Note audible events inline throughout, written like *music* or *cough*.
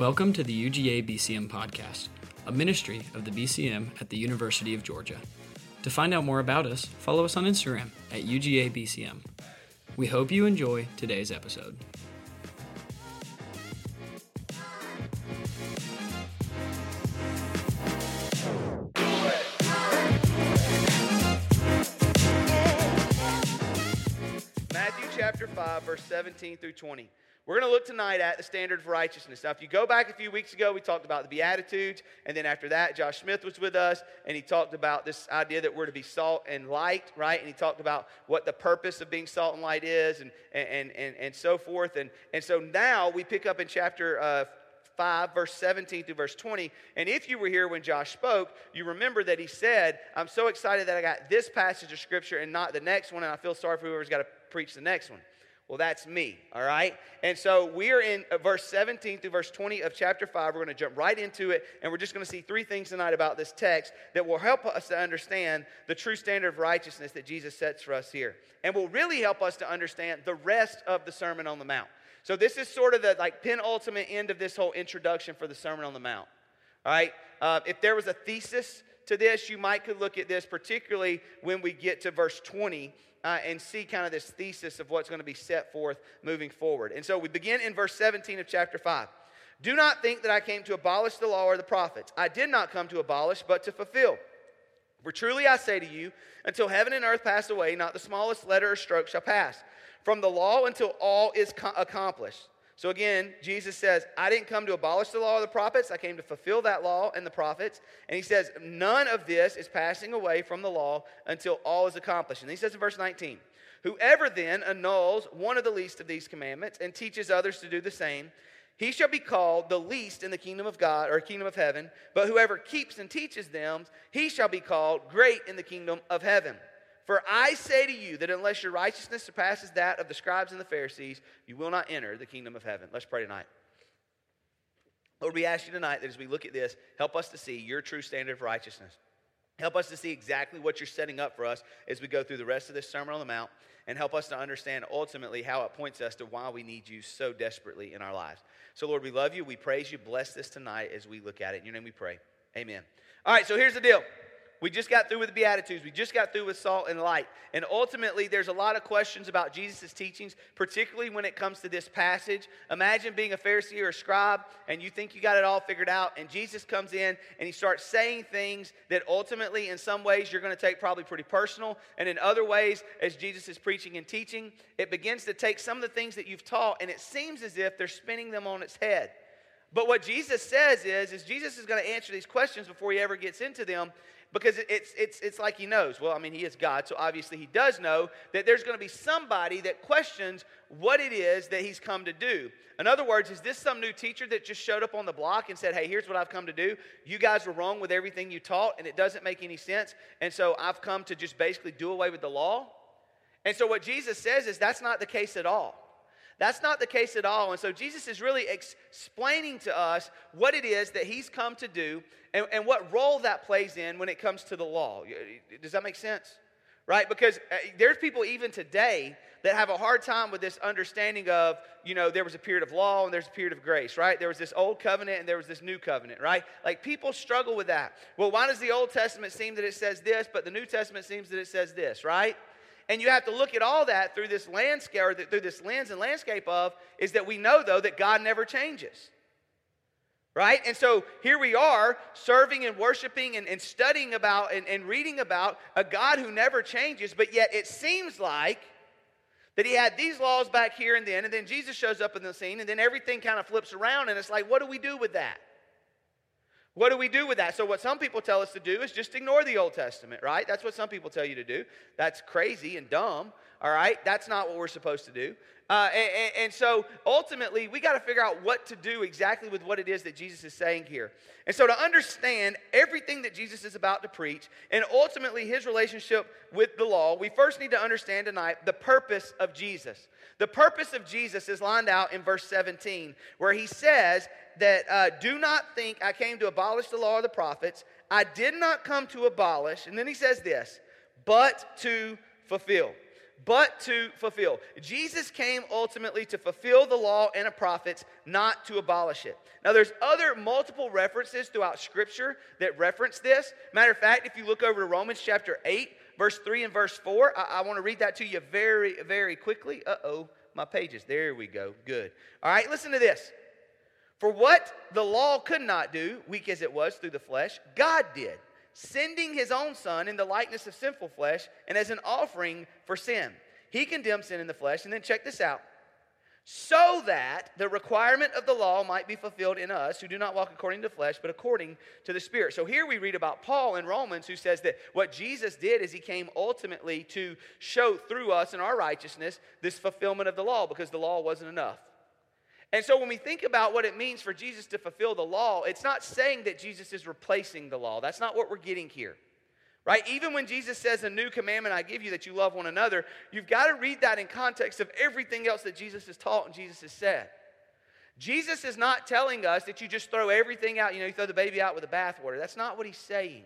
Welcome to the UGA BCM podcast, a ministry of the BCM at the University of Georgia. To find out more about us, follow us on Instagram at UGA BCM. We hope you enjoy today's episode. Matthew chapter 5, verse 17 through 20. We're going to look tonight at the standard of righteousness. Now, if you go back a few weeks ago, we talked about the Beatitudes, and then after that, Josh Smith was with us, and he talked about this idea that we're to be salt and light, right? And he talked about what the purpose of being salt and light is, and, and, and, and so forth. And, and so now we pick up in chapter uh, 5, verse 17 through verse 20. And if you were here when Josh spoke, you remember that he said, I'm so excited that I got this passage of scripture and not the next one, and I feel sorry for whoever's got to preach the next one. Well, that's me, all right? And so we are in uh, verse 17 through verse 20 of chapter 5. We're going to jump right into it, and we're just going to see three things tonight about this text that will help us to understand the true standard of righteousness that Jesus sets for us here, and will really help us to understand the rest of the Sermon on the Mount. So this is sort of the like penultimate end of this whole introduction for the Sermon on the Mount. All right? Uh, if there was a thesis to this, you might could look at this, particularly when we get to verse 20 uh, and see kind of this thesis of what's going to be set forth moving forward. And so we begin in verse 17 of chapter 5. Do not think that I came to abolish the law or the prophets. I did not come to abolish, but to fulfill. For truly I say to you, until heaven and earth pass away, not the smallest letter or stroke shall pass from the law until all is co- accomplished. So again, Jesus says, I didn't come to abolish the law of the prophets. I came to fulfill that law and the prophets. And he says, none of this is passing away from the law until all is accomplished. And he says in verse 19, Whoever then annuls one of the least of these commandments and teaches others to do the same, he shall be called the least in the kingdom of God or kingdom of heaven. But whoever keeps and teaches them, he shall be called great in the kingdom of heaven. For I say to you that unless your righteousness surpasses that of the scribes and the Pharisees, you will not enter the kingdom of heaven. Let's pray tonight. Lord, we ask you tonight that as we look at this, help us to see your true standard of righteousness. Help us to see exactly what you're setting up for us as we go through the rest of this Sermon on the Mount, and help us to understand ultimately how it points us to why we need you so desperately in our lives. So, Lord, we love you. We praise you. Bless this tonight as we look at it. In your name we pray. Amen. All right, so here's the deal. We just got through with the Beatitudes. We just got through with salt and light. And ultimately, there's a lot of questions about Jesus' teachings, particularly when it comes to this passage. Imagine being a Pharisee or a scribe, and you think you got it all figured out, and Jesus comes in and he starts saying things that ultimately, in some ways, you're going to take probably pretty personal. And in other ways, as Jesus is preaching and teaching, it begins to take some of the things that you've taught, and it seems as if they're spinning them on its head. But what Jesus says is, is Jesus is going to answer these questions before he ever gets into them because it's, it's, it's like he knows. Well, I mean, he is God, so obviously he does know that there's going to be somebody that questions what it is that he's come to do. In other words, is this some new teacher that just showed up on the block and said, hey, here's what I've come to do? You guys were wrong with everything you taught, and it doesn't make any sense, and so I've come to just basically do away with the law? And so what Jesus says is that's not the case at all. That's not the case at all. And so Jesus is really explaining to us what it is that he's come to do and, and what role that plays in when it comes to the law. Does that make sense? Right? Because uh, there's people even today that have a hard time with this understanding of, you know, there was a period of law and there's a period of grace, right? There was this old covenant and there was this new covenant, right? Like people struggle with that. Well, why does the Old Testament seem that it says this, but the New Testament seems that it says this, right? And you have to look at all that through this landscape or through this lens and landscape of is that we know though that God never changes. Right? And so here we are serving and worshiping and, and studying about and, and reading about a God who never changes, but yet it seems like that he had these laws back here and then, and then Jesus shows up in the scene, and then everything kind of flips around, and it's like, what do we do with that? What do we do with that? So, what some people tell us to do is just ignore the Old Testament, right? That's what some people tell you to do. That's crazy and dumb, all right? That's not what we're supposed to do. Uh, and, and, so ultimately, we got to figure out what to do exactly with what it is that Jesus is saying here. And so, to understand everything that Jesus is about to preach and ultimately his relationship with the law, we first need to understand tonight the purpose of Jesus. The purpose of Jesus is lined out in verse 17, where he says that uh, do not think I came to abolish the law of the prophets. I did not come to abolish. And then he says this, but to fulfill. But to fulfill. Jesus came ultimately to fulfill the law and the prophets, not to abolish it. Now, there's other multiple references throughout Scripture that reference this. Matter of fact, if you look over to Romans chapter 8, verse 3 and verse 4, I, I want to read that to you very, very quickly. Uh oh, my pages. There we go. Good. All right, listen to this. For what the law could not do, weak as it was through the flesh, God did sending his own son in the likeness of sinful flesh and as an offering for sin. He condemned sin in the flesh. And then check this out so that the requirement of the law might be fulfilled in us who do not walk according to the flesh, but according to the Spirit. So here we read about Paul in Romans who says that what Jesus did is he came ultimately to show through us in our righteousness this fulfillment of the law because the law wasn't enough. And so when we think about what it means for Jesus to fulfill the law, it's not saying that Jesus is replacing the law. That's not what we're getting here. Right? Even when Jesus says, A new commandment I give you that you love one another, you've got to read that in context of everything else that Jesus has taught and Jesus has said. Jesus is not telling us that you just throw everything out, you know, you throw the baby out with the bathwater. That's not what he's saying.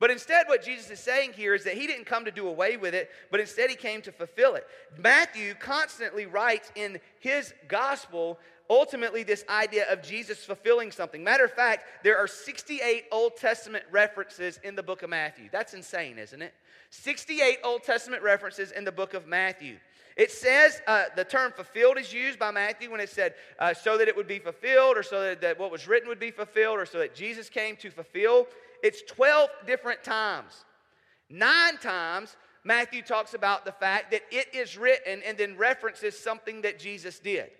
But instead, what Jesus is saying here is that he didn't come to do away with it, but instead he came to fulfill it. Matthew constantly writes in his gospel ultimately this idea of Jesus fulfilling something. Matter of fact, there are 68 Old Testament references in the book of Matthew. That's insane, isn't it? 68 Old Testament references in the book of Matthew. It says uh, the term fulfilled is used by Matthew when it said uh, so that it would be fulfilled, or so that, that what was written would be fulfilled, or so that Jesus came to fulfill. It's 12 different times. Nine times, Matthew talks about the fact that it is written and then references something that Jesus did.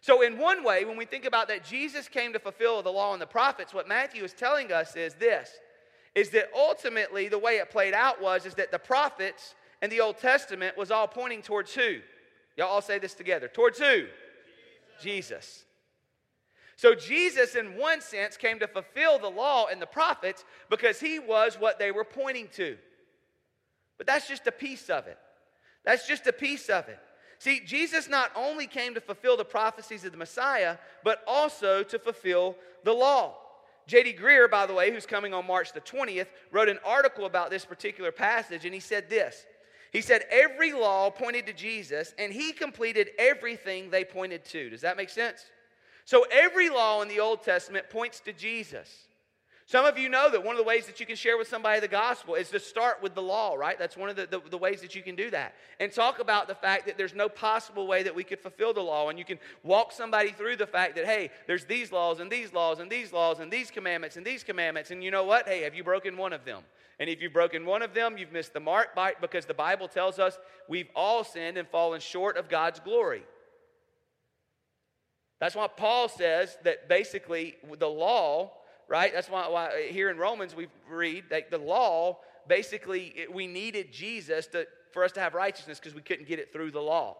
So, in one way, when we think about that Jesus came to fulfill the law and the prophets, what Matthew is telling us is this is that ultimately the way it played out was is that the prophets and the Old Testament was all pointing towards who? Y'all all say this together. Towards who? Jesus. Jesus. So Jesus, in one sense, came to fulfill the law and the prophets because he was what they were pointing to. But that's just a piece of it. That's just a piece of it. See, Jesus not only came to fulfill the prophecies of the Messiah, but also to fulfill the law. J.D. Greear, by the way, who's coming on March the 20th, wrote an article about this particular passage, and he said this. He said, Every law pointed to Jesus, and he completed everything they pointed to. Does that make sense? So every law in the Old Testament points to Jesus. Some of you know that one of the ways that you can share with somebody the gospel is to start with the law, right? That's one of the, the, the, ways that you can do that. And talk about the fact that there's no possible way that we could fulfill the law. And you can walk somebody through the fact that, hey, there's these laws and these laws and these laws and these commandments and these commandments. And you know what? Hey, have you broken one of them? And if you've broken one of them, you've missed the mark because the Bible tells us we've all sinned and fallen short of God's glory. That's why Paul says that basically the law, right? That's why, why here in Romans we read that the law, basically, we needed Jesus to, for us to have righteousness because we couldn't get it through the law.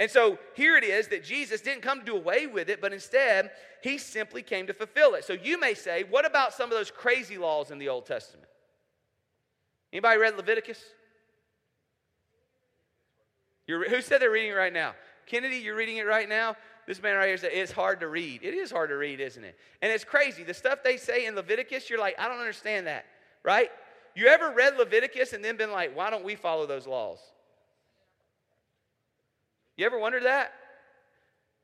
And so here it is that Jesus didn't come to do away with it, but instead, he simply came to fulfill it. So you may say, what about some of those crazy laws in the Old Testament? Anybody read Leviticus? You're, who said they're reading it right now? Kennedy, you're reading it right now? This man right here said, it's hard to read. It is hard to read, isn't it? And it's crazy. The stuff they say in Leviticus, you're like, I don't understand that, right? You ever read Leviticus and then been like, why don't we follow those laws? You ever wondered that?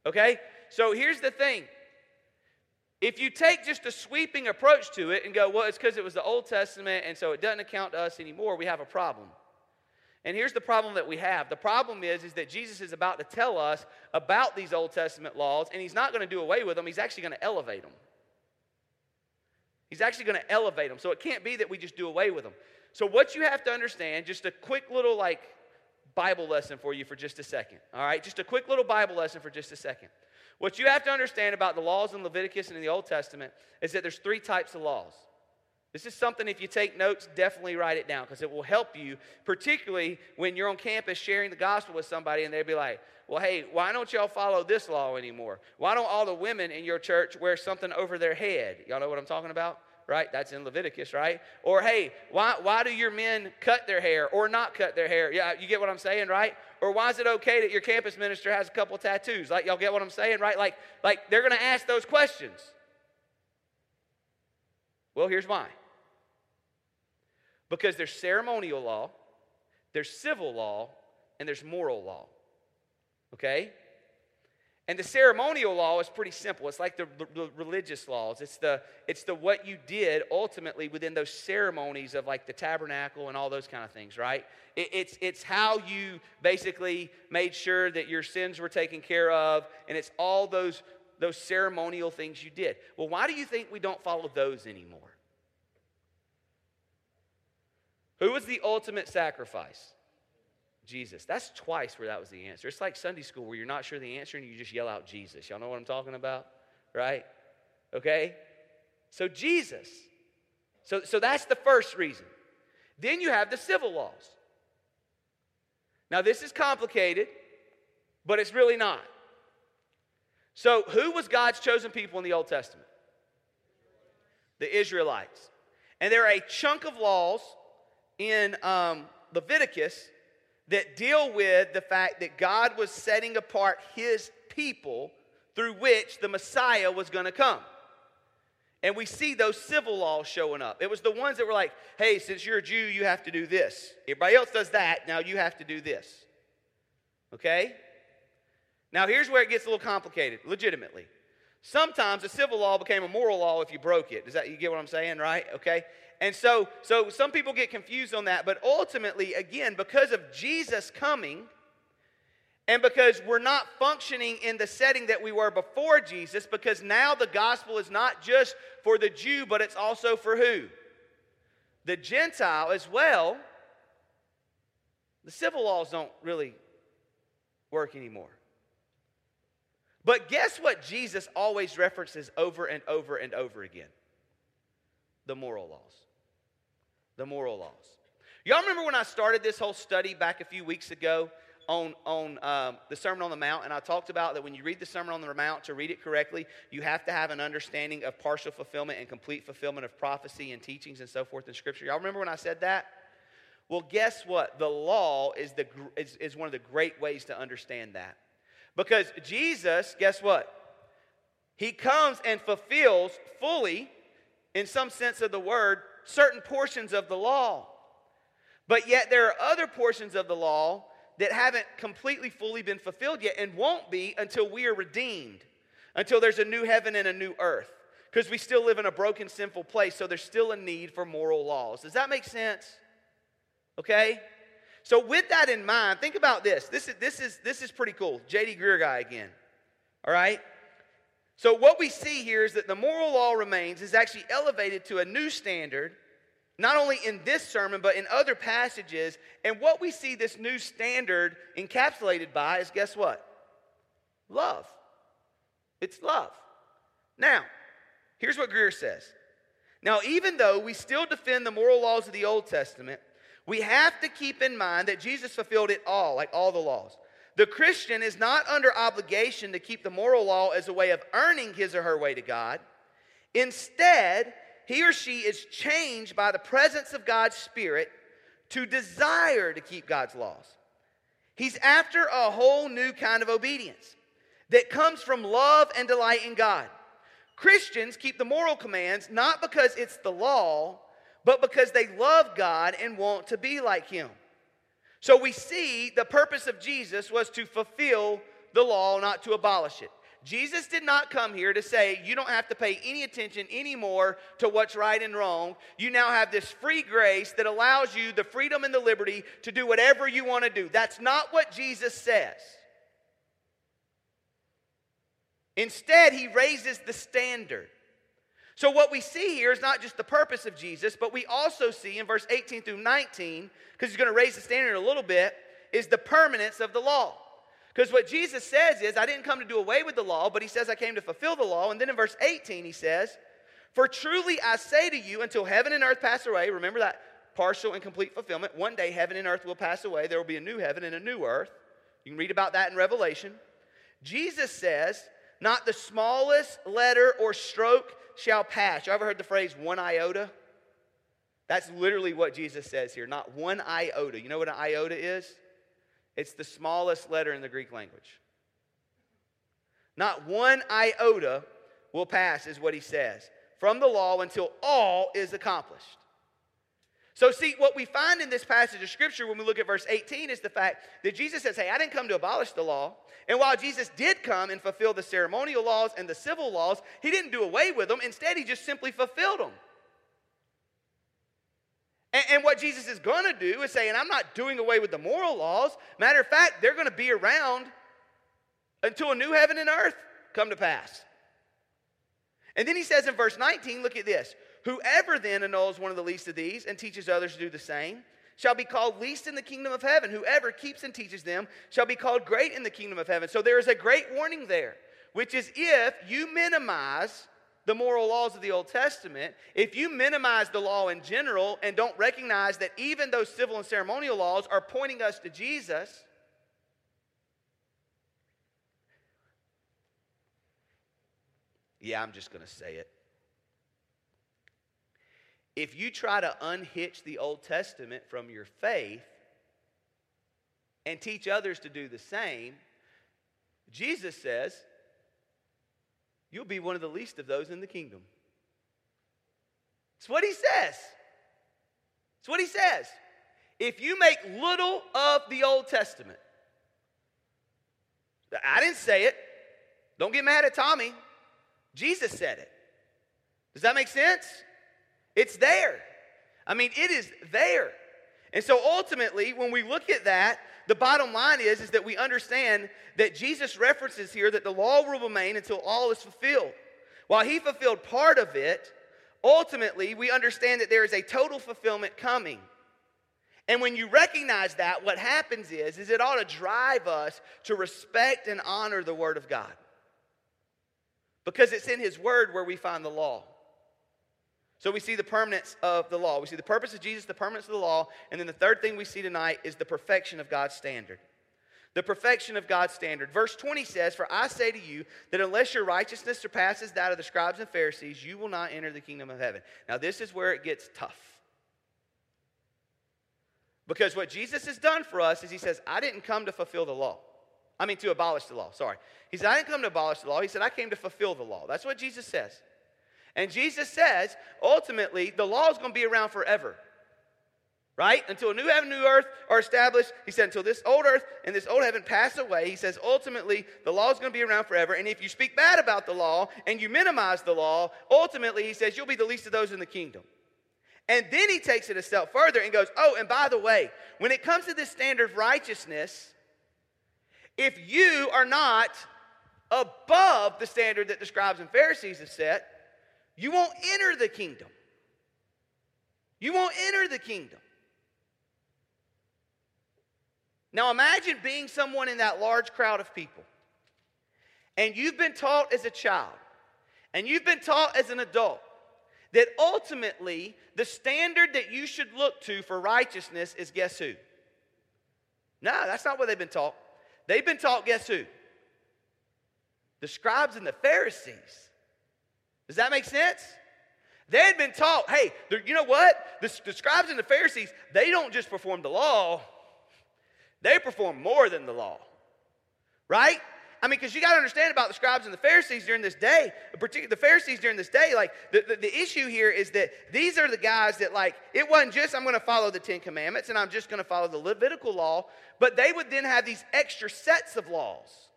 Okay? So here's the thing. If you take just a sweeping approach to it and go, well, it's because it was the Old Testament and so it doesn't account to us anymore, we have a problem. And here's the problem that we have. The problem is, is that Jesus is about to tell us about these Old Testament laws, and he's not going to do away with them, he's actually going to elevate them. He's actually going to elevate them. So it can't be that we just do away with them. So what you have to understand, just a quick little like Bible lesson for you for just a second. All right? Just a quick little Bible lesson for just a second. What you have to understand about the laws in Leviticus and in the Old Testament is that there's three types of laws. This is something, if you take notes, definitely write it down because it will help you, particularly when you're on campus sharing the gospel with somebody and they'll be like, well, hey, why don't y'all follow this law anymore? Why don't all the women in your church wear something over their head? Y'all know what I'm talking about? Right? That's in Leviticus, right? Or, hey, why, why do your men cut their hair or not cut their hair? Yeah, you get what I'm saying, right? Or why is it okay that your campus minister has a couple tattoos? Like, y'all get what I'm saying, right? Like, like they're to ask those questions. Well, here's why because there's ceremonial law, there's civil law and there's moral law. Okay? And the ceremonial law is pretty simple. It's like the, the, religious laws. It's the, it's the what you did ultimately within those ceremonies of like the tabernacle and all those kind of things, right? It, it's, it's how you basically made sure that your sins were taken care of, and it's all those, those ceremonial things you did. Well, why do you think we don't follow those anymore? Who was the ultimate sacrifice? Jesus. That's twice where that was the answer. It's like Sunday school where you're not sure the answer and you just yell out Jesus. Y'all know what I'm talking about? Right? Okay? So Jesus. So, so that's the first reason. Then you have the civil laws. Now, this is complicated, but it's really not. So, who was God's chosen people in the Old Testament? The Israelites. And there are a chunk of laws in um, Leviticus that deal with the fact that God was setting apart his people through which the Messiah was going to come. And we see those civil laws showing up. It was the ones that were like, hey, since you're a Jew, you have to do this. Everybody else does that, now you have to do this. Okay? Now, here's where it gets a little complicated, legitimately. Sometimes a civil law became a moral law if you broke it. Does that you get what I'm saying, right? Okay? And so, so some people get confused on that, but ultimately, again, because of Jesus coming, and because we're not functioning in the setting that we were before Jesus, because now the gospel is not just for the Jew, but it's also for who? The Gentile as well. The civil laws don't really work anymore. But guess what Jesus always references over and over and over again? The moral laws the moral laws. Y'all remember when I started this whole study back a few weeks ago on, on um, the Sermon on the Mount, and I talked about that when you read the Sermon on the Mount, to read it correctly, you have to have an understanding of partial fulfillment and complete fulfillment of prophecy and teachings and so forth in Scripture. Y'all remember when I said that? Well, guess what? The law is, the, is, is one of the great ways to understand that. Because Jesus, guess what? He comes and fulfills fully, in some sense of the word, certain portions of the law. But yet there are other portions of the law that haven't completely fully been fulfilled yet and won't be until we are redeemed, until there's a new heaven and a new earth. Because we still live in a broken, sinful place, so there's still a need for moral laws. Does that make sense? Okay? So, with that in mind, think about this. This is, this is, this is pretty cool. J.D. Greear guy again. All right? So, what we see here is that the moral law remains is actually elevated to a new standard, not only in this sermon, but in other passages. And what we see this new standard encapsulated by is guess what? Love. It's love. Now, here's what Greear says. Now, even though we still defend the moral laws of the Old Testament, we have to keep in mind that Jesus fulfilled it all, like all the laws. The Christian is not under obligation to keep the moral law as a way of earning his or her way to God. Instead, he or she is changed by the presence of God's Spirit to desire to keep God's laws. He's after a whole new kind of obedience that comes from love and delight in God. Christians keep the moral commands not because it's the law, but because they love God and want to be like Him. So we see the purpose of Jesus was to fulfill the law, not to abolish it. Jesus did not come here to say you don't have to pay any attention anymore to what's right and wrong. You now have this free grace that allows you the freedom and the liberty to do whatever you want to do. That's not what Jesus says. Instead, he raises the standard. So, what we see here is not just the purpose of Jesus, but we also see in verse 18 through 19, because he's going to raise the standard a little bit, is the permanence of the law. Because what Jesus says is, I didn't come to do away with the law, but he says, I came to fulfill the law. And then in verse 18, he says, For truly I say to you, until heaven and earth pass away, remember that partial and complete fulfillment. One day heaven and earth will pass away. There will be a new heaven and a new earth. You can read about that in Revelation. Jesus says, Not the smallest letter or stroke shall pass. You ever heard the phrase one iota? That's literally what Jesus says here, not one iota. You know what an iota is? It's the smallest letter in the Greek language. Not one iota will pass, is what he says, from the law until all is accomplished. So, see, what we find in this passage of Scripture when we look at verse 18 is the fact that Jesus says, Hey, I didn't come to abolish the law. And while Jesus did come and fulfill the ceremonial laws and the civil laws, he didn't do away with them. Instead, he just simply fulfilled them. And, and what Jesus is going to do is saying, I'm not doing away with the moral laws. Matter of fact, they're going to be around until a new heaven and earth come to pass. And then he says in verse 19, look at this Whoever then annuls one of the least of these and teaches others to do the same shall be called least in the kingdom of heaven. Whoever keeps and teaches them shall be called great in the kingdom of heaven. So there is a great warning there, which is if you minimize the moral laws of the Old Testament, if you minimize the law in general and don't recognize that even those civil and ceremonial laws are pointing us to Jesus, yeah, I'm just going to say it. If you try to unhitch the Old Testament from your faith and teach others to do the same, Jesus says, you'll be one of the least of those in the kingdom. It's what he says. It's what he says. If you make little of the Old Testament, I didn't say it. Don't get mad at Tommy. Jesus said it. Does that make sense? It's there. I mean, it is there. And so ultimately, when we look at that, the bottom line is, is that we understand that Jesus references here that the law will remain until all is fulfilled. While he fulfilled part of it, ultimately we understand that there is a total fulfillment coming. And when you recognize that, what happens is, is it ought to drive us to respect and honor the Word of God. Because it's in His Word where we find the law. So we see the permanence of the law. We see the purpose of Jesus, the permanence of the law, and then the third thing we see tonight is the perfection of God's standard. The perfection of God's standard. Verse 20 says, For I say to you that unless your righteousness surpasses that of the scribes and Pharisees, you will not enter the kingdom of heaven. Now, this is where it gets tough. Because what Jesus has done for us is he says, I didn't come to fulfill the law. I mean, to abolish the law, sorry. He said, I didn't come to abolish the law. He said, I came to fulfill the law. That's what Jesus says. And Jesus says, ultimately, the law is going to be around forever. Right? Until a new heaven, new earth are established. He said, until this old earth and this old heaven pass away, he says, ultimately, the law is going to be around forever. And if you speak bad about the law and you minimize the law, ultimately, he says, you'll be the least of those in the kingdom. And then he takes it a step further and goes, oh, and by the way, when it comes to this standard of righteousness, if you are not above the standard that the scribes and Pharisees have set, you won't enter the kingdom. You won't enter the kingdom. Now imagine being someone in that large crowd of people, and you've been taught as a child, and you've been taught as an adult, that ultimately the standard that you should look to for righteousness is guess who? No, that's not what they've been taught. They've been taught guess who? The scribes and the Pharisees. Does that make sense? They had been taught, hey, you know what? The, the scribes and the Pharisees, they don't just perform the law, they perform more than the law. Right? I mean, because you got to understand about the scribes and the Pharisees during this day, particularly the Pharisees during this day, like the, the, the, issue here is that these are the guys that, like, it wasn't just I'm going to follow the Ten Commandments and I'm just going to follow the Levitical law, but they would then have these extra sets of laws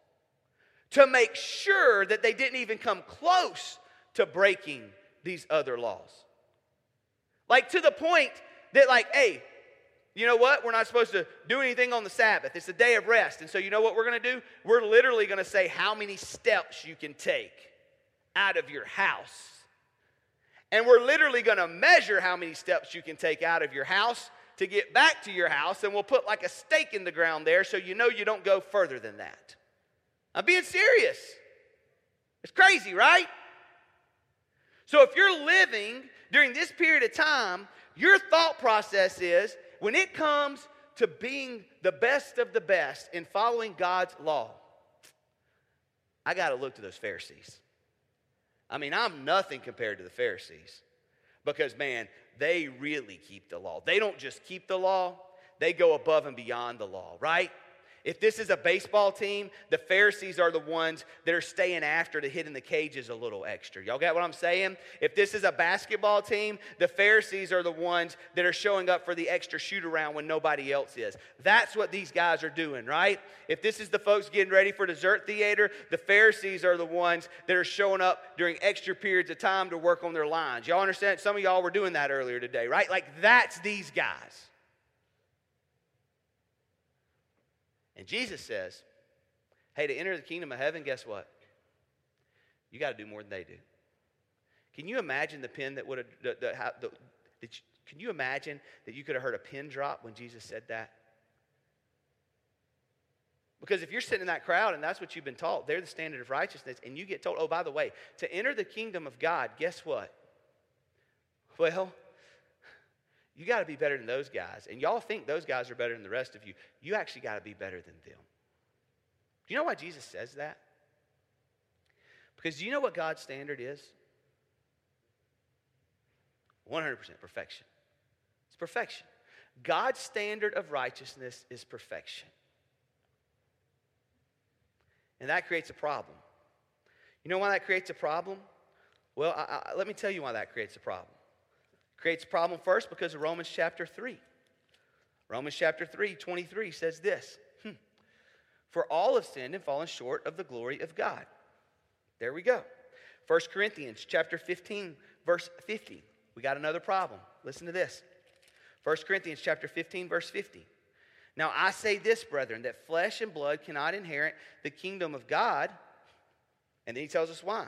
to make sure that they didn't even come close to breaking these other laws. Like to the point that, like, hey, you know what? We're not supposed to do anything on the Sabbath. It's a day of rest. And so, you know what we're going to do? We're literally going to say how many steps you can take out of your house. And we're literally going to measure how many steps you can take out of your house to get back to your house. And we'll put like a stake in the ground there so you know you don't go further than that. I'm being serious. It's crazy, right? So if you're living during this period of time, your thought process is when it comes to being the best of the best in following God's law, I got to look to those Pharisees. I mean, I'm nothing compared to the Pharisees because, man, they really keep the law. They don't just keep the law, they go above and beyond the law, right? If this is a baseball team, the Pharisees are the ones that are staying after to hit in the cages a little extra. Y'all get what I'm saying? If this is a basketball team, the Pharisees are the ones that are showing up for the extra shoot around when nobody else is. That's what these guys are doing, right? If this is the folks getting ready for dessert theater, the Pharisees are the ones that are showing up during extra periods of time to work on their lines. Y'all understand? Some of y'all were doing that earlier today, right? Like that's these guys. And Jesus says, hey, to enter the kingdom of heaven, guess what? You got to do more than they do. Can you imagine the pin that would have, the, the, the, the, can you imagine that you could have heard a pin drop when Jesus said that? Because if you're sitting in that crowd and that's what you've been taught, they're the standard of righteousness, and you get told, oh, by the way, to enter the kingdom of God, guess what? Well, you got to be better than those guys. And y'all think those guys are better than the rest of you. You actually got to be better than them. Do you know why Jesus says that? Because do you know what God's standard is? 100% perfection. It's perfection. God's standard of righteousness is perfection. And that creates a problem. You know why that creates a problem? Well, I, I, let me tell you why that creates a problem. Creates a problem first because of Romans chapter 3. Romans chapter 3, 23 says this hmm. For all have sinned and fallen short of the glory of God. There we go. 1 Corinthians chapter 15, verse 50. We got another problem. Listen to this. 1 Corinthians chapter 15, verse 50. Now I say this, brethren, that flesh and blood cannot inherit the kingdom of God. And then he tells us why.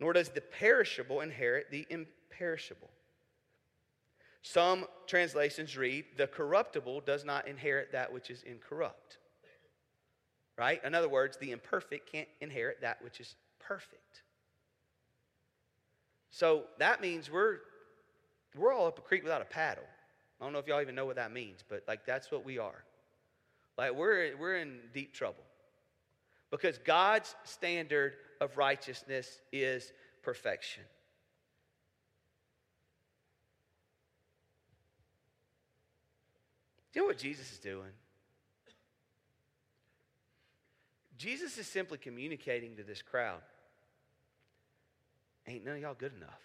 Nor does the perishable inherit the perishable. Some translations read, the corruptible does not inherit that which is incorrupt. Right? In other words, the imperfect can't inherit that which is perfect. So that means we're we're all up a creek without a paddle. I don't know if y'all even know what that means, but like that's what we are. Like we're we're in deep trouble. Because God's standard of righteousness is perfection. Do you know what Jesus is doing? Jesus is simply communicating to this crowd ain't none of y'all good enough.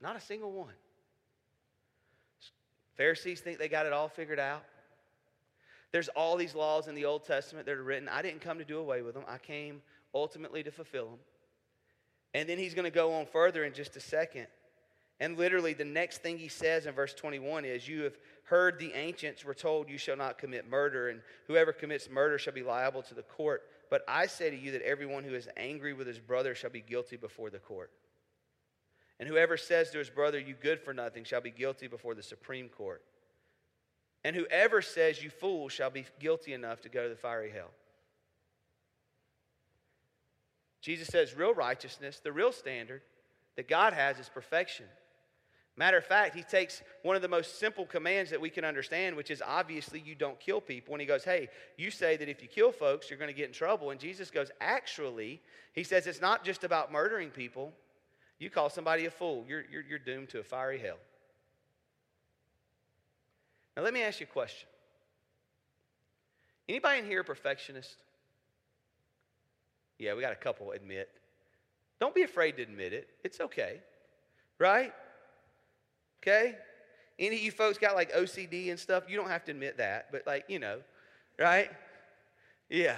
Not a single one. Pharisees think they got it all figured out. There's all these laws in the Old Testament that are written. I didn't come to do away with them, I came ultimately to fulfill them. And then he's going to go on further in just a second and literally, the next thing he says in verse 21 is, You have heard the ancients were told, You shall not commit murder, and whoever commits murder shall be liable to the court. But I say to you that everyone who is angry with his brother shall be guilty before the court. And whoever says to his brother, You good for nothing, shall be guilty before the Supreme Court. And whoever says, You fool, shall be guilty enough to go to the fiery hell. Jesus says, Real righteousness, the real standard that God has is perfection. Matter of fact, he takes one of the most simple commands that we can understand, which is obviously you don't kill people. And he goes, Hey, you say that if you kill folks, you're going to get in trouble. And Jesus goes, Actually, he says it's not just about murdering people. You call somebody a fool, you're, you're, you're doomed to a fiery hell. Now, let me ask you a question. Anybody in here a perfectionist? Yeah, we got a couple admit. Don't be afraid to admit it. It's okay, right? Okay? Any of you folks got like OCD and stuff? You don't have to admit that, but like, you know, right? Yeah.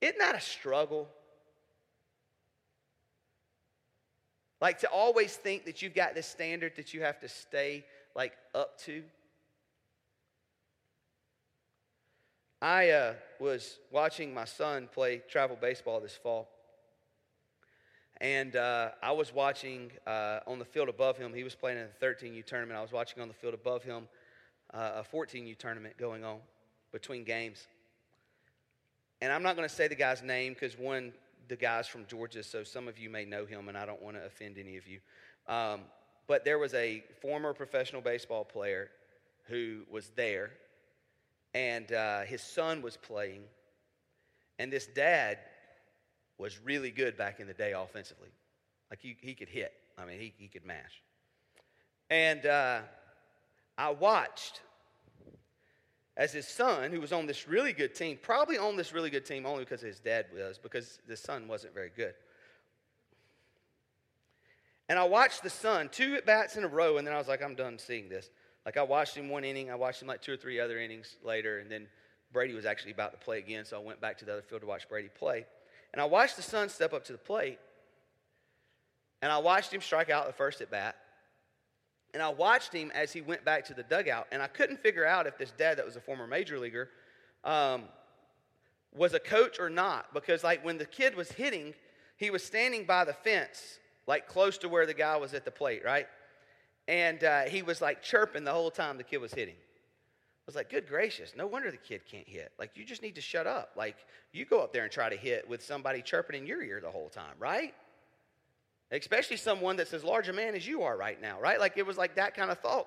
Isn't that a struggle? Like to always think that you've got this standard that you have to stay like up to. I uh, was watching my son play travel baseball this fall. And uh, I was watching uh, on the field above him. He was playing in a 13U tournament. I was watching on the field above him uh, a 14U tournament going on between games. And I'm not going to say the guy's name because one, the guy's from Georgia, so some of you may know him, and I don't want to offend any of you. Um, but there was a former professional baseball player who was there, and uh, his son was playing. And this dad was really good back in the day offensively. Like he, he could hit. I mean, he, he could mash. And uh, I watched as his son, who was on this really good team, probably on this really good team only because his dad was, because the son wasn't very good. And I watched the son two at bats in a row, and then I was like, I'm done seeing this. Like I watched him one inning, I watched him like two or three other innings later, and then Brady was actually about to play again, so I went back to the other field to watch Brady play. And I watched the son step up to the plate, and I watched him strike out the first at bat. And I watched him as he went back to the dugout, and I couldn't figure out if this dad, that was a former major leaguer, um, was a coach or not. Because, like, when the kid was hitting, he was standing by the fence, like close to where the guy was at the plate, right? And uh, he was like chirping the whole time the kid was hitting. I was like, good gracious, no wonder the kid can't hit. Like, you just need to shut up. Like, you go up there and try to hit with somebody chirping in your ear the whole time, right? Especially someone that's as large a man as you are right now, right? Like, it was like that kind of thought.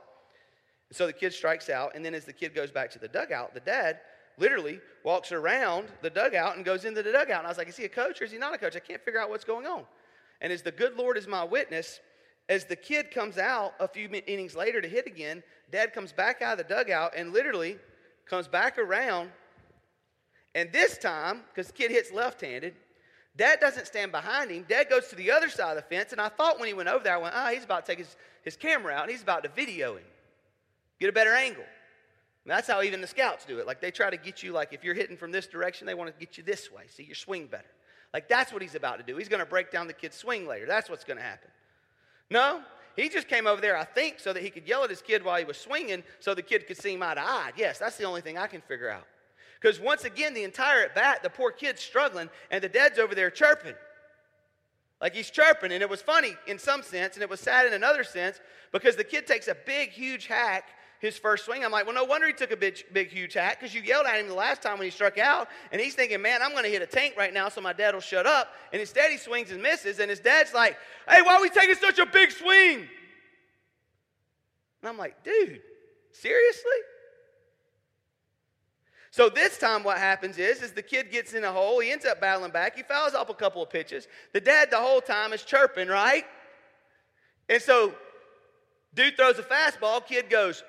So the kid strikes out, and then as the kid goes back to the dugout, the dad literally walks around the dugout and goes into the dugout. And I was like, is he a coach or is he not a coach? I can't figure out what's going on. And as the good Lord is my witness, as the kid comes out a few innings later to hit again, dad comes back out of the dugout and literally comes back around. And this time, because the kid hits left handed, dad doesn't stand behind him. Dad goes to the other side of the fence. And I thought when he went over there, I went, ah, oh, he's about to take his, his camera out and he's about to video him, get a better angle. And that's how even the scouts do it. Like they try to get you, like if you're hitting from this direction, they want to get you this way, see your swing better. Like that's what he's about to do. He's going to break down the kid's swing later. That's what's going to happen. No, he just came over there, I think, so that he could yell at his kid while he was swinging so the kid could see him eye to eye. Yes, that's the only thing I can figure out. Because once again, the entire at bat, the poor kid's struggling, and the dad's over there chirping. Like he's chirping, and it was funny in some sense, and it was sad in another sense, because the kid takes a big, huge hack his first swing. I'm like, well, no wonder he took a big, big huge hack because you yelled at him the last time when he struck out. And he's thinking, man, I'm going to hit a tank right now so my dad will shut up. And instead, he swings and misses. And his dad's like, hey, why are we taking such a big swing? And I'm like, dude, seriously? So this time what happens is, is the kid gets in a hole, he ends up battling back, he fouls off a couple of pitches. The dad the whole time is chirping, right? And so dude throws a fastball, kid goes,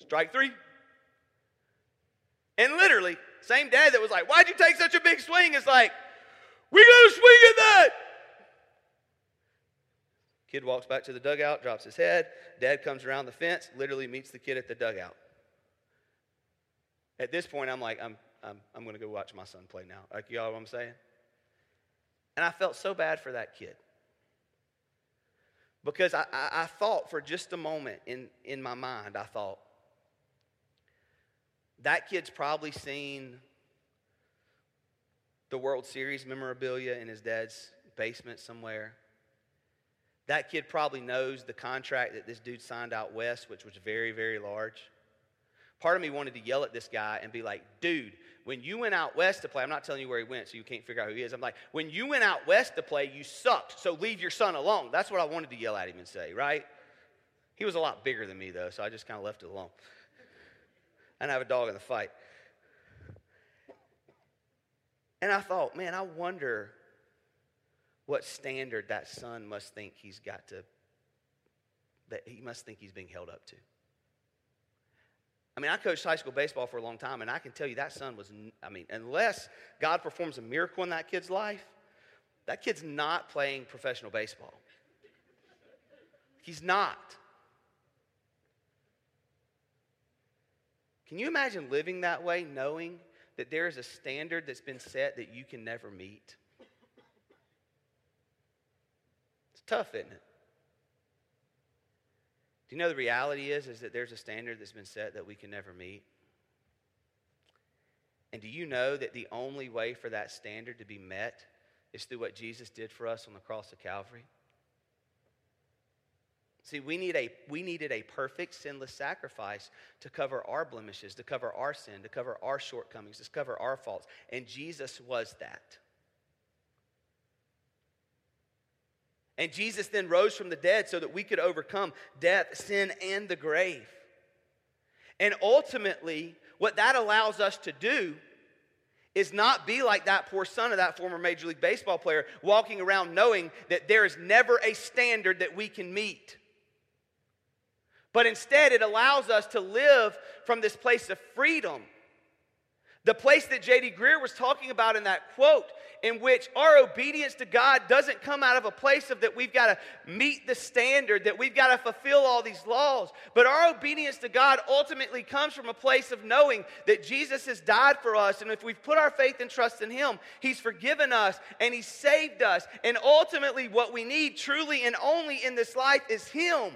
Strike three. And literally, same dad that was like, Why'd you take such a big swing? Is like, We got to swing at that. Kid walks back to the dugout, drops his head. Dad comes around the fence, literally meets the kid at the dugout. At this point, I'm like, I'm, I'm, I'm going to go watch my son play now. Like, you all know what I'm saying? And I felt so bad for that kid. Because I, I, I thought for just a moment in, in my mind, I thought, that kid's probably seen the World Series memorabilia in his dad's basement somewhere. That kid probably knows the contract that this dude signed out west, which was very, very large. Part of me wanted to yell at this guy and be like, dude, when you went out west to play, I'm not telling you where he went, so you can't figure out who he is. I'm like, when you went out west to play, you sucked, so leave your son alone. That's what I wanted to yell at him and say, right? He was a lot bigger than me, though, so I just kind of left it alone and I have a dog in the fight. And I thought, man, I wonder what standard that son must think he's got to, that he must think he's being held up to. I mean, I coached high school baseball for a long time, and I can tell you that son was, I mean, unless God performs a miracle in that kid's life, that kid's not playing professional baseball. He's not. Can you imagine living that way knowing that there is a standard that's been set that you can never meet? It's tough, isn't it? Do you know the reality is is that there's a standard that's been set that we can never meet? And do you know that the only way for that standard to be met is through what Jesus did for us on the cross of Calvary? See, we, need a, we needed a perfect, sinless sacrifice to cover our blemishes, to cover our sin, to cover our shortcomings, to cover our faults. And Jesus was that. And Jesus then rose from the dead so that we could overcome death, sin, and the grave. And ultimately, what that allows us to do is not be like that poor son of that former Major League Baseball player, walking around knowing that there is never a standard that we can meet. But instead it allows us to live from this place of freedom. The place that J.D. Greear was talking about in that quote in which our obedience to God doesn't come out of a place of that we've got to meet the standard, that we've got to fulfill all these laws. But our obedience to God ultimately comes from a place of knowing that Jesus has died for us. And if we've put our faith and trust in Him, He's forgiven us and He's saved us. And ultimately, what we need truly and only in this life is Him.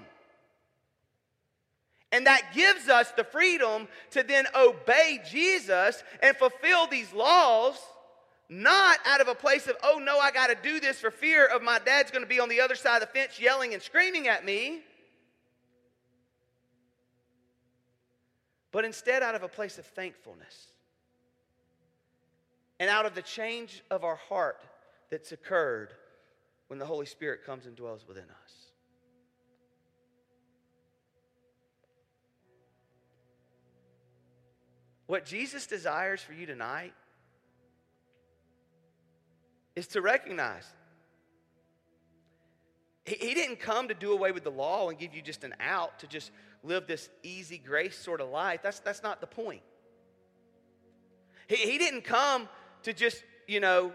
And that gives us the freedom to then obey Jesus and fulfill these laws not out of a place of, oh no, I got to do this for fear of my dad's going to be on the other side of the fence yelling and screaming at me. But instead, out of a place of thankfulness and out of the change of our heart that's occurred when the Holy Spirit comes and dwells within us. What Jesus desires for you tonight is to recognize he, he didn't come to do away with the law and give you just an out to just live this easy grace sort of life. That's, that's not the point. He, he didn't come to just, you know,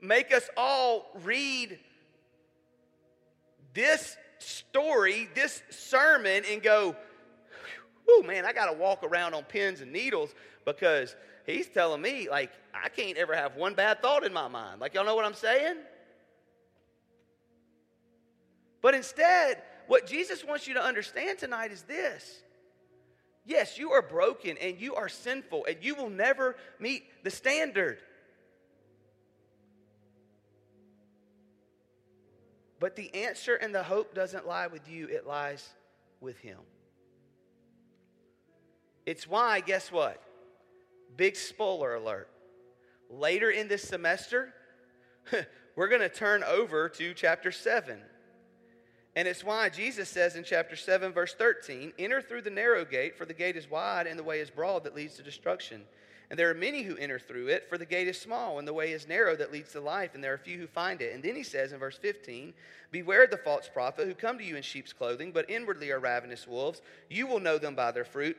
make us all read this story, this sermon, and go, oh man, I got to walk around on pins and needles because he's telling me, like, I can't ever have one bad thought in my mind. Like, y'all know what I'm saying? But instead, what Jesus wants you to understand tonight is this. Yes, you are broken and you are sinful and you will never meet the standard. But the answer and the hope doesn't lie with you, it lies with Him. It's why, guess what? Big spoiler alert. Later in this semester, *laughs* we're going to turn over to chapter 7. And it's why Jesus says in chapter 7, verse 13, Enter through the narrow gate, for the gate is wide and the way is broad that leads to destruction. And there are many who enter through it, for the gate is small and the way is narrow that leads to life, and there are few who find it. And then he says in verse 15, Beware the false prophet who come to you in sheep's clothing, but inwardly are ravenous wolves. You will know them by their fruit.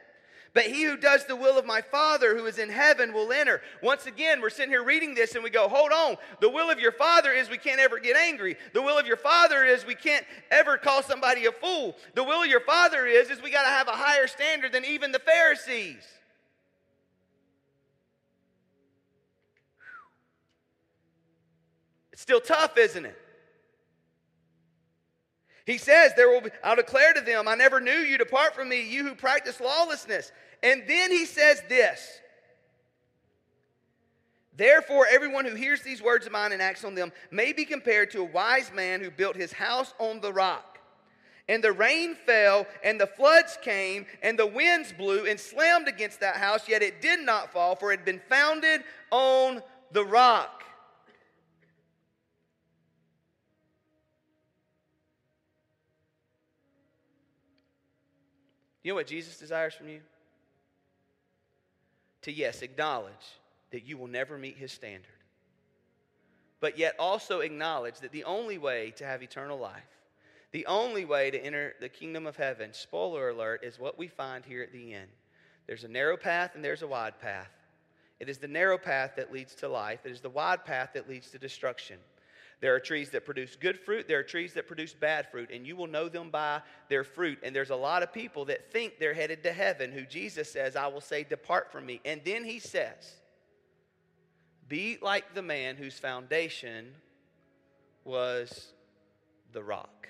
but he who does the will of my Father who is in heaven will enter. Once again, we're sitting here reading this and we go, hold on. The will of your Father is we can't ever get angry. The will of your Father is we can't ever call somebody a fool. The will of your Father is, is we got to have a higher standard than even the Pharisees. It's still tough, isn't it? He says, There will be, I'll declare to them, I never knew you, depart from me, you who practice lawlessness. And then he says this Therefore, everyone who hears these words of mine and acts on them may be compared to a wise man who built his house on the rock. And the rain fell, and the floods came, and the winds blew and slammed against that house, yet it did not fall, for it had been founded on the rock. You know what Jesus desires from you? To, yes, acknowledge that you will never meet his standard, but yet also acknowledge that the only way to have eternal life, the only way to enter the kingdom of heaven, spoiler alert, is what we find here at the end. There's a narrow path and there's a wide path. It is the narrow path that leads to life, it is the wide path that leads to destruction. There are trees that produce good fruit, there are trees that produce bad fruit, and you will know them by their fruit. And there's a lot of people that think they're headed to heaven who Jesus says, I will say, Depart from me. And then he says, Be like the man whose foundation was the rock.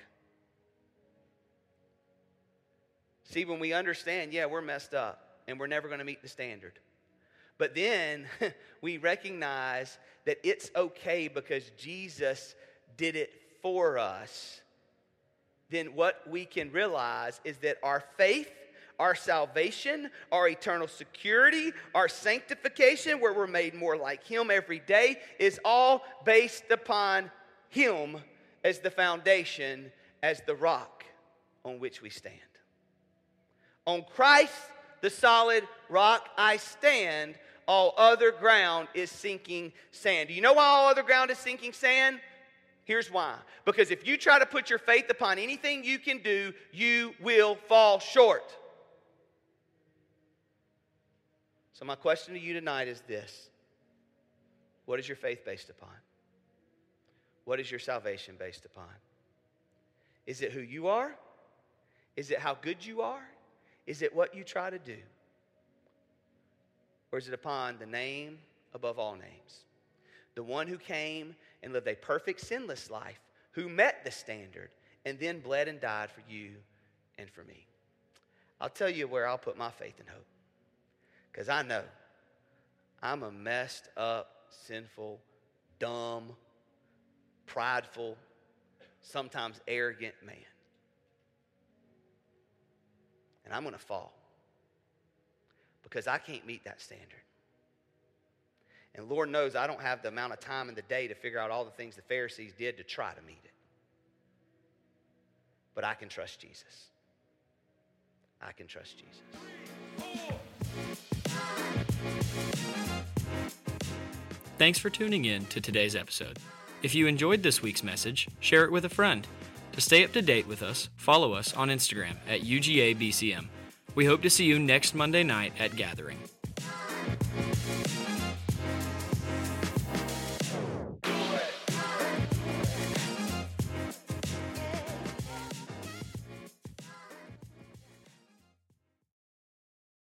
See, when we understand, yeah, we're messed up and we're never going to meet the standard. But then *laughs* we recognize that it's okay because Jesus did it for us. Then what we can realize is that our faith, our salvation, our eternal security, our sanctification, where we're made more like Him every day, is all based upon Him as the foundation, as the rock on which we stand. On Christ, the solid rock, I stand. All other ground is sinking sand. Do you know why all other ground is sinking sand? Here's why. Because if you try to put your faith upon anything you can do, you will fall short. So, my question to you tonight is this What is your faith based upon? What is your salvation based upon? Is it who you are? Is it how good you are? Is it what you try to do? Or is it upon the name above all names? The one who came and lived a perfect, sinless life, who met the standard and then bled and died for you and for me. I'll tell you where I'll put my faith and hope. Because I know I'm a messed up, sinful, dumb, prideful, sometimes arrogant man. And I'm going to fall because I can't meet that standard. And Lord knows I don't have the amount of time in the day to figure out all the things the Pharisees did to try to meet it. But I can trust Jesus. I can trust Jesus. Thanks for tuning in to today's episode. If you enjoyed this week's message, share it with a friend. To stay up to date with us, follow us on Instagram at UGABCM. We hope to see you next Monday night at Gathering.